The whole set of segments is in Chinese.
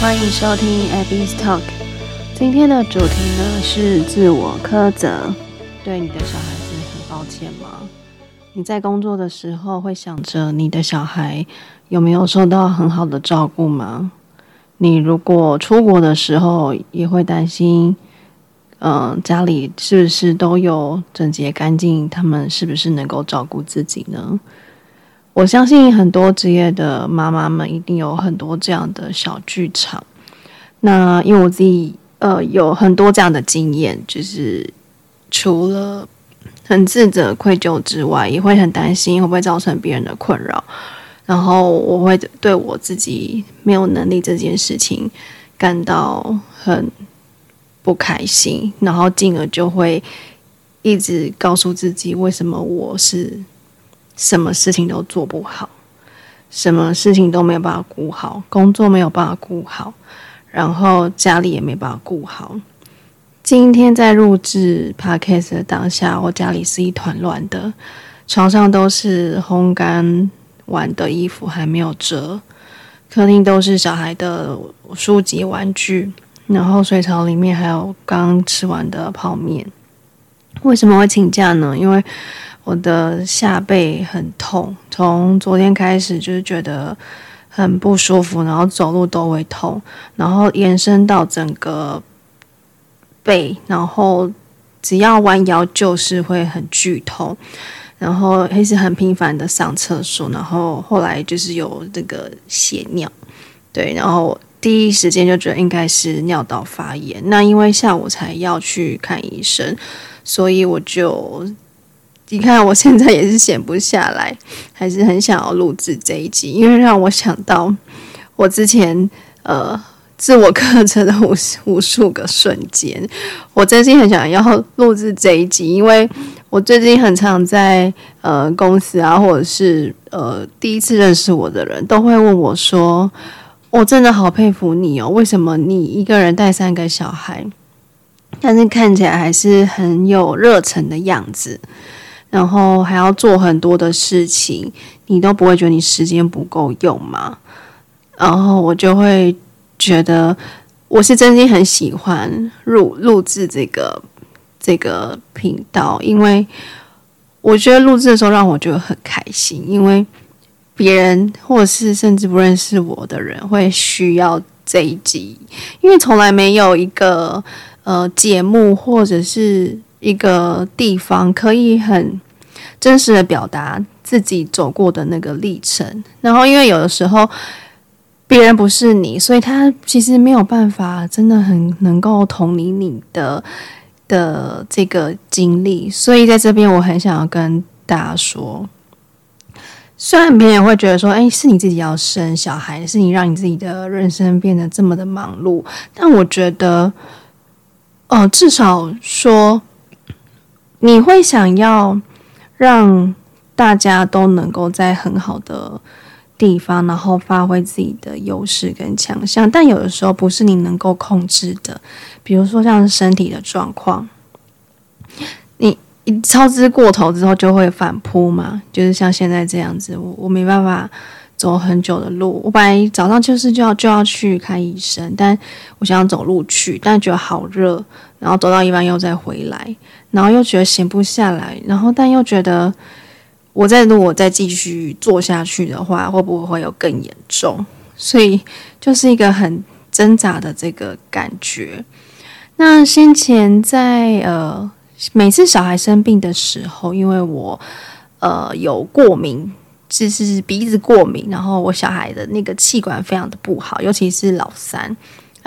欢迎收听 Abby's Talk。今天的主题呢是自我苛责。对你的小孩子很抱歉吗？你在工作的时候会想着你的小孩有没有受到很好的照顾吗？你如果出国的时候也会担心，嗯、家里是不是都有整洁干净？他们是不是能够照顾自己呢？我相信很多职业的妈妈们一定有很多这样的小剧场。那因为我自己呃有很多这样的经验，就是除了很自责、愧疚之外，也会很担心会不会造成别人的困扰。然后我会对我自己没有能力这件事情感到很不开心，然后进而就会一直告诉自己，为什么我是。什么事情都做不好，什么事情都没有办法顾好，工作没有办法顾好，然后家里也没办法顾好。今天在录制 podcast 的当下，我家里是一团乱的，床上都是烘干完的衣服还没有折，客厅都是小孩的书籍玩具，然后水槽里面还有刚吃完的泡面。为什么会请假呢？因为我的下背很痛，从昨天开始就是觉得很不舒服，然后走路都会痛，然后延伸到整个背，然后只要弯腰就是会很剧痛，然后一直很频繁的上厕所，然后后来就是有这个血尿，对，然后第一时间就觉得应该是尿道发炎，那因为下午才要去看医生，所以我就。你看，我现在也是闲不下来，还是很想要录制这一集，因为让我想到我之前呃自我 课程的无无数个瞬间。我真心很想要录制这一集，因为我最近很常在呃公司啊，或者是呃第一次认识我的人都会问我说：“我真的好佩服你哦，为什么你一个人带三个小孩，但是看起来还是很有热忱的样子？”然后还要做很多的事情，你都不会觉得你时间不够用吗？然后我就会觉得，我是真心很喜欢录录制这个这个频道，因为我觉得录制的时候让我觉得很开心，因为别人或者是甚至不认识我的人会需要这一集，因为从来没有一个呃节目或者是。一个地方可以很真实的表达自己走过的那个历程，然后因为有的时候别人不是你，所以他其实没有办法真的很能够同理你的的这个经历，所以在这边我很想要跟大家说，虽然别人会觉得说，哎，是你自己要生小孩，是你让你自己的人生变得这么的忙碌，但我觉得，哦、至少说。你会想要让大家都能够在很好的地方，然后发挥自己的优势跟强项，但有的时候不是你能够控制的，比如说像身体的状况，你你超支过头之后就会反扑嘛，就是像现在这样子，我我没办法。走很久的路，我本来早上就是就要就要去看医生，但我想要走路去，但觉得好热，然后走到一半又再回来，然后又觉得闲不下来，然后但又觉得我在如果再继续做下去的话，会不会有更严重？所以就是一个很挣扎的这个感觉。那先前在呃每次小孩生病的时候，因为我呃有过敏。就是鼻子过敏，然后我小孩的那个气管非常的不好，尤其是老三，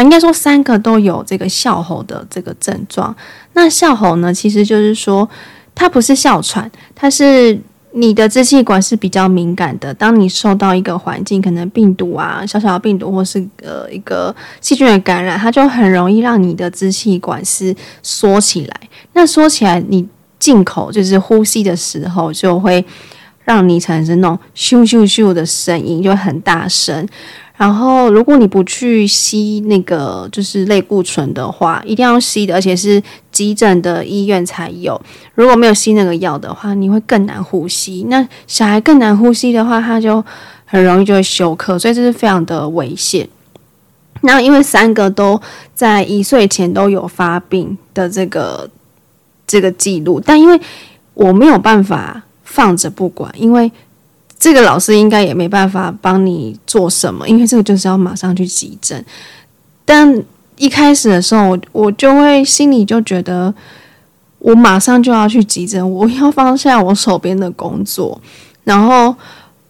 应该说三个都有这个哮吼的这个症状。那哮吼呢，其实就是说它不是哮喘，它是你的支气管是比较敏感的。当你受到一个环境，可能病毒啊、小小的病毒或是呃一个细菌的感染，它就很容易让你的支气管是缩起来。那缩起来，你进口就是呼吸的时候就会。让你产生那种咻咻咻的声音，就很大声。然后，如果你不去吸那个就是类固醇的话，一定要吸的，而且是急诊的医院才有。如果没有吸那个药的话，你会更难呼吸。那小孩更难呼吸的话，他就很容易就会休克，所以这是非常的危险。那因为三个都在一岁前都有发病的这个这个记录，但因为我没有办法放着不管，因为这个老师应该也没办法帮你做什么，因为这个就是要马上去急诊。但一开始的时候，我就会心里就觉得，我马上就要去急诊，我要放下我手边的工作，然后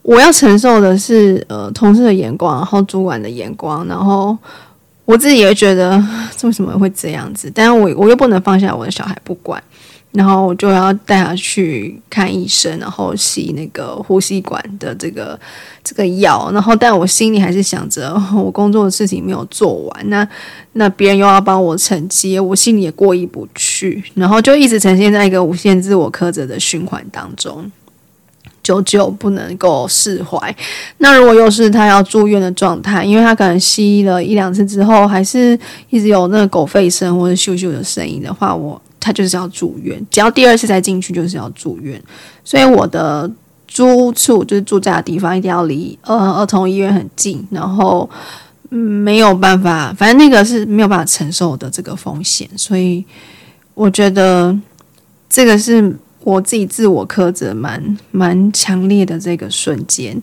我要承受的是呃同事的眼光，然后主管的眼光，然后我自己也会觉得这 为什么会这样子？但我我又不能放下我的小孩不管。然后我就要带他去看医生，然后吸那个呼吸管的这个这个药，然后但我心里还是想着，我工作的事情没有做完，那那别人又要帮我承接，我心里也过意不去，然后就一直呈现在一个无限自我苛责的循环当中，久久不能够释怀。那如果又是他要住院的状态，因为他可能吸了一两次之后，还是一直有那个狗吠声或者咻咻的声音的话，我。他就是要住院，只要第二次再进去就是要住院，所以我的租处就是住在的地方一定要离呃儿童医院很近，然后没有办法，反正那个是没有办法承受的这个风险，所以我觉得这个是我自己自我苛责蛮蛮强烈的这个瞬间。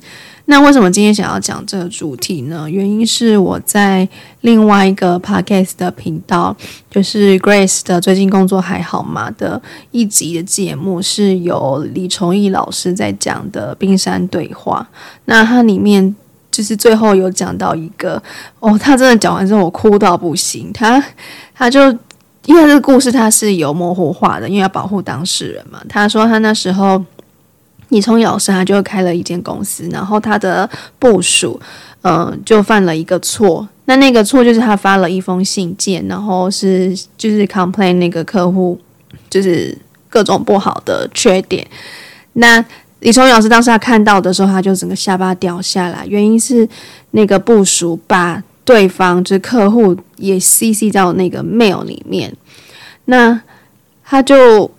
那为什么今天想要讲这个主题呢？原因是我在另外一个 podcast 的频道，就是 Grace 的最近工作还好吗的一集的节目，是由李崇义老师在讲的冰山对话。那它里面就是最后有讲到一个哦，他真的讲完之后我哭到不行。他他就因为这个故事它是有模糊化的，因为要保护当事人嘛。他说他那时候。李聪老师他就开了一间公司，然后他的部署，嗯、呃，就犯了一个错。那那个错就是他发了一封信件，然后是就是 complain 那个客户，就是各种不好的缺点。那李聪老师当时他看到的时候，他就整个下巴掉下来，原因是那个部署把对方就是客户也 CC 到那个 mail 里面，那他就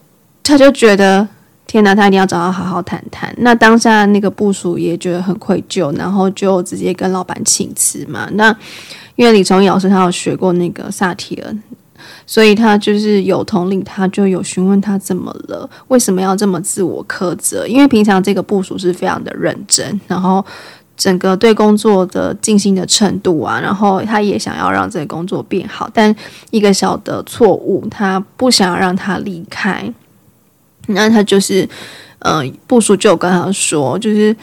他就觉得。天呐，他一定要找他好好谈谈。那当下那个部署也觉得很愧疚，然后就直接跟老板请辞嘛。那因为李崇义老师他有学过那个萨提尔，所以他就是有同理，他就有询问他怎么了，为什么要这么自我苛责？因为平常这个部署是非常的认真，然后整个对工作的尽心的程度啊，然后他也想要让这个工作变好，但一个小的错误，他不想让他离开。那他就是，呃，部署就跟他说，就是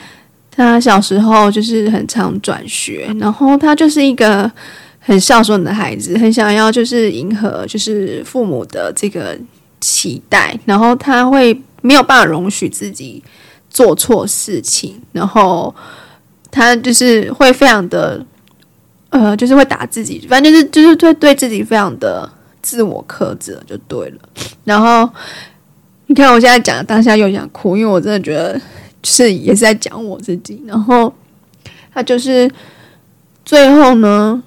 他小时候就是很常转学，然后他就是一个很孝顺的孩子，很想要就是迎合就是父母的这个期待，然后他会没有办法容许自己做错事情，然后他就是会非常的，呃，就是会打自己，反正就是就是对对自己非常的自我苛责就对了，然后。你看，我现在讲当下又想哭，因为我真的觉得是也是在讲我自己。然后他就是最后呢，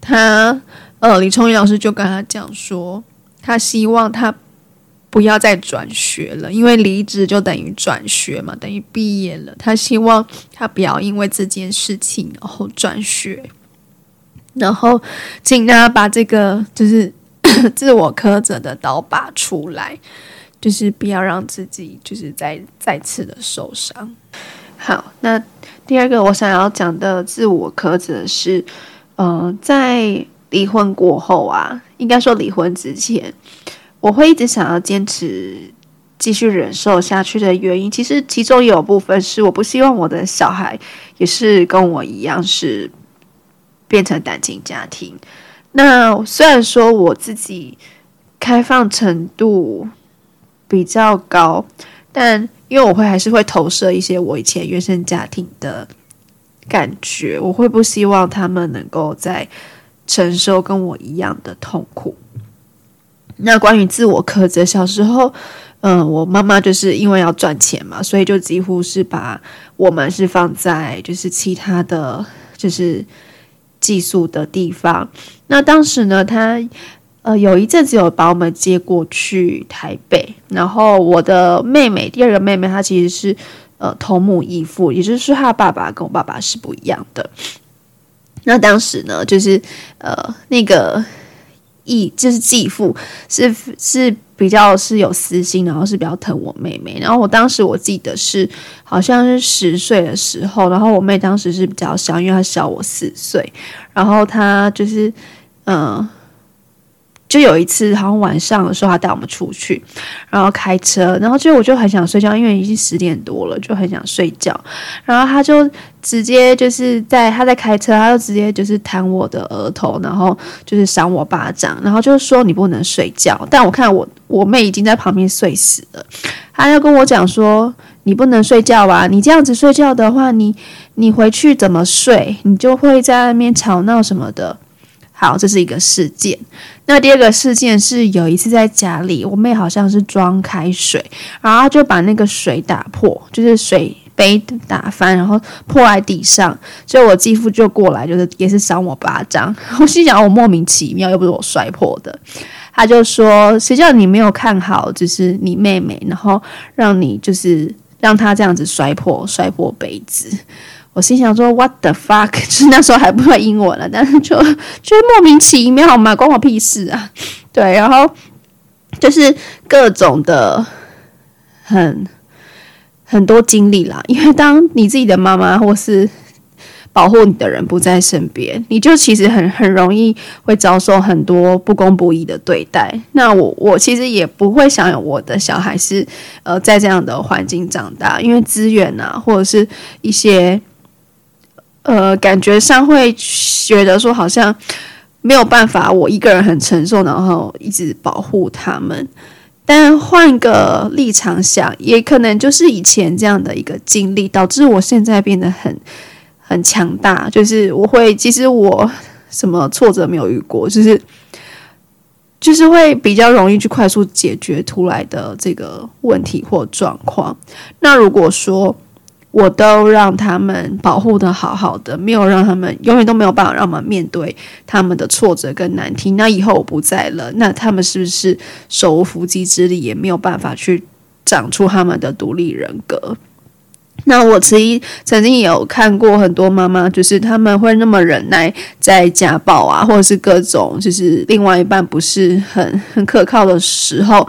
他呃，李崇义老师就跟他讲说，他希望他不要再转学了，因为离职就等于转学嘛，等于毕业了。他希望他不要因为这件事情然后转学，然后请他把这个就是 自我苛责的刀拔出来。就是不要让自己就是再再次的受伤。好，那第二个我想要讲的自我苛责是，呃，在离婚过后啊，应该说离婚之前，我会一直想要坚持继续忍受下去的原因，其实其中有部分是我不希望我的小孩也是跟我一样是变成单亲家庭。那虽然说我自己开放程度。比较高，但因为我会还是会投射一些我以前原生家庭的感觉，我会不希望他们能够再承受跟我一样的痛苦。那关于自我苛责，小时候，嗯、我妈妈就是因为要赚钱嘛，所以就几乎是把我们是放在就是其他的就是寄宿的地方。那当时呢，她。呃，有一阵子有把我们接过去台北，然后我的妹妹，第二个妹妹，她其实是呃同母异父，也就是说她爸爸跟我爸爸是不一样的。那当时呢，就是呃，那个义就是继父是是比较是有私心，然后是比较疼我妹妹。然后我当时我记得是好像是十岁的时候，然后我妹当时是比较小，因为她小我四岁。然后她就是嗯。就有一次，好像晚上的时候，他带我们出去，然后开车，然后就我就很想睡觉，因为已经十点多了，就很想睡觉。然后他就直接就是在他在开车，他就直接就是弹我的额头，然后就是赏我巴掌，然后就说你不能睡觉。但我看我我妹已经在旁边睡死了，他就跟我讲说你不能睡觉啊，你这样子睡觉的话，你你回去怎么睡？你就会在那边吵闹什么的。好，这是一个事件。那第二个事件是有一次在家里，我妹好像是装开水，然后就把那个水打破，就是水杯打翻，然后破在地上。所以我继父就过来，就是也是赏我巴掌。我心想，我莫名其妙，又不是我摔破的。他就说：“谁叫你没有看好，就是你妹妹，然后让你就是让她这样子摔破摔破杯子。”我心想说，What the fuck？就是那时候还不会英文了，但是就就莫名其妙嘛，关我屁事啊！对，然后就是各种的很很多经历啦，因为当你自己的妈妈或是保护你的人不在身边，你就其实很很容易会遭受很多不公不义的对待。那我我其实也不会想有我的小孩是呃在这样的环境长大，因为资源啊或者是一些。呃，感觉上会觉得说好像没有办法，我一个人很承受，然后一直保护他们。但换个立场想，也可能就是以前这样的一个经历，导致我现在变得很 很强大。就是我会，其实我什么挫折没有遇过，就是就是会比较容易去快速解决出来的这个问题或状况。那如果说，我都让他们保护得好好的，没有让他们永远都没有办法让他们面对他们的挫折跟难题。那以后我不在了，那他们是不是手无缚鸡之力，也没有办法去长出他们的独立人格？那我曾经曾经也有看过很多妈妈，就是他们会那么忍耐在家暴啊，或者是各种就是另外一半不是很很可靠的时候。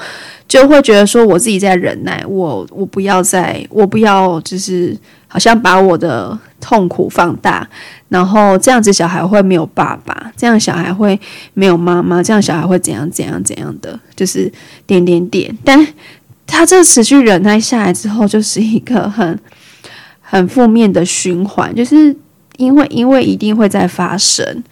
就会觉得说，我自己在忍耐，我我不要再，我不要就是好像把我的痛苦放大，然后这样子小孩会没有爸爸，这样小孩会没有妈妈，这样小孩会怎样怎样怎样的，就是点点点。但他这持续忍耐下来之后，就是一个很很负面的循环，就是因为因为一定会再发生。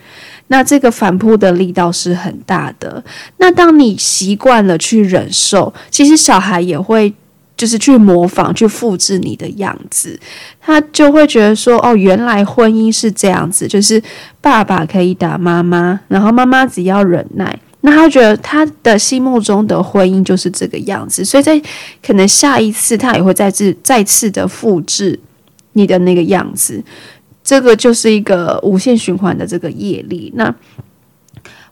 那这个反扑的力道是很大的。那当你习惯了去忍受，其实小孩也会就是去模仿、去复制你的样子，他就会觉得说：“哦，原来婚姻是这样子，就是爸爸可以打妈妈，然后妈妈只要忍耐。”那他觉得他的心目中的婚姻就是这个样子，所以在可能下一次他也会再次再次的复制你的那个样子。这个就是一个无限循环的这个业力。那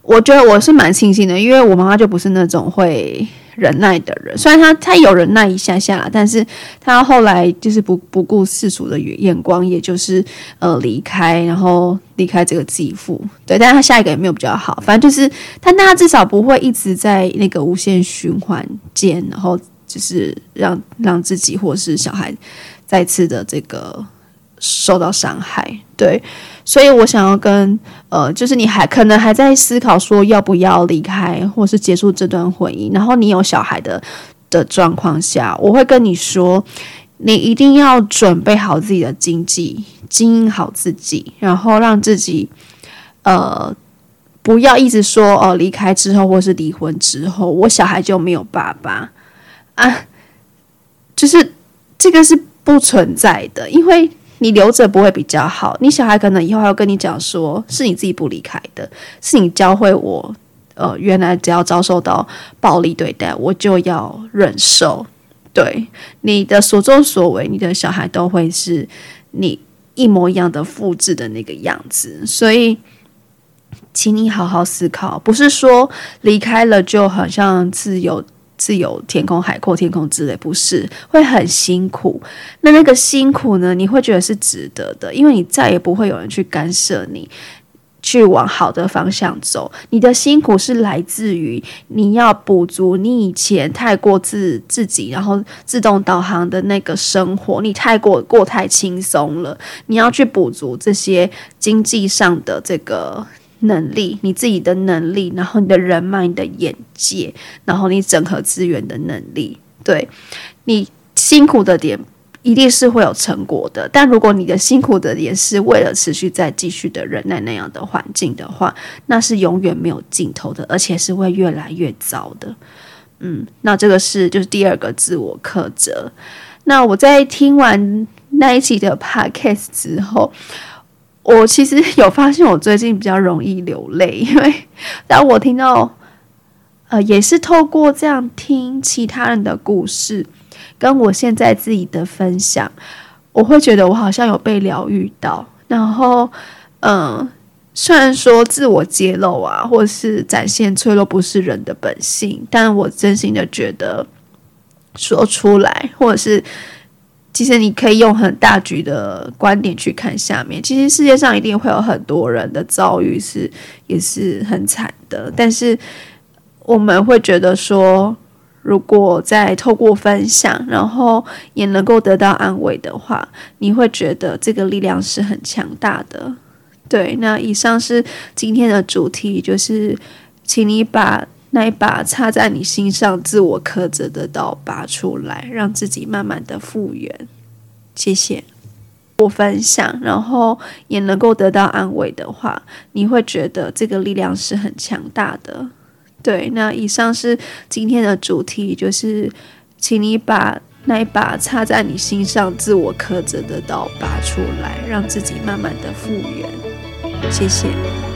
我觉得我是蛮庆幸的，因为我妈妈就不是那种会忍耐的人。虽然她她有忍耐一下下，但是她后来就是不不顾世俗的眼光，也就是呃离开，然后离开这个继父。对，但是她下一个也没有比较好。反正就是，但她至少不会一直在那个无限循环间，然后就是让让自己或是小孩再次的这个。受到伤害，对，所以我想要跟呃，就是你还可能还在思考说要不要离开，或是结束这段婚姻，然后你有小孩的的状况下，我会跟你说，你一定要准备好自己的经济，经营好自己，然后让自己呃不要一直说哦，离开之后或是离婚之后，我小孩就没有爸爸啊，就是这个是不存在的，因为。你留着不会比较好，你小孩可能以后还要跟你讲说，是你自己不离开的，是你教会我，呃，原来只要遭受到暴力对待，我就要忍受。对，你的所作所为，你的小孩都会是你一模一样的复制的那个样子，所以，请你好好思考，不是说离开了就好像自由。自由天空、海阔天空之类，不是会很辛苦。那那个辛苦呢？你会觉得是值得的，因为你再也不会有人去干涉你。去往好的方向走。你的辛苦是来自于你要补足你以前太过自自己，然后自动导航的那个生活，你太过过太轻松了。你要去补足这些经济上的这个能力，你自己的能力，然后你的人脉、你的眼界，然后你整合资源的能力。对，你辛苦的点。一定是会有成果的，但如果你的辛苦的点是为了持续再继续的忍耐那样的环境的话，那是永远没有尽头的，而且是会越来越糟的。嗯，那这个是就是第二个自我苛责。那我在听完那一期的 podcast 之后，我其实有发现我最近比较容易流泪，因为当我听到，呃，也是透过这样听其他人的故事。跟我现在自己的分享，我会觉得我好像有被疗愈到。然后，嗯，虽然说自我揭露啊，或是展现脆弱不是人的本性，但我真心的觉得说出来，或者是其实你可以用很大局的观点去看下面。其实世界上一定会有很多人的遭遇是也是很惨的，但是我们会觉得说。如果再透过分享，然后也能够得到安慰的话，你会觉得这个力量是很强大的。对，那以上是今天的主题，就是请你把那一把插在你心上自我苛责的刀拔出来，让自己慢慢的复原。谢谢。我分享，然后也能够得到安慰的话，你会觉得这个力量是很强大的。对，那以上是今天的主题，就是请你把那一把插在你心上自我苛责的刀拔出来，让自己慢慢的复原。谢谢。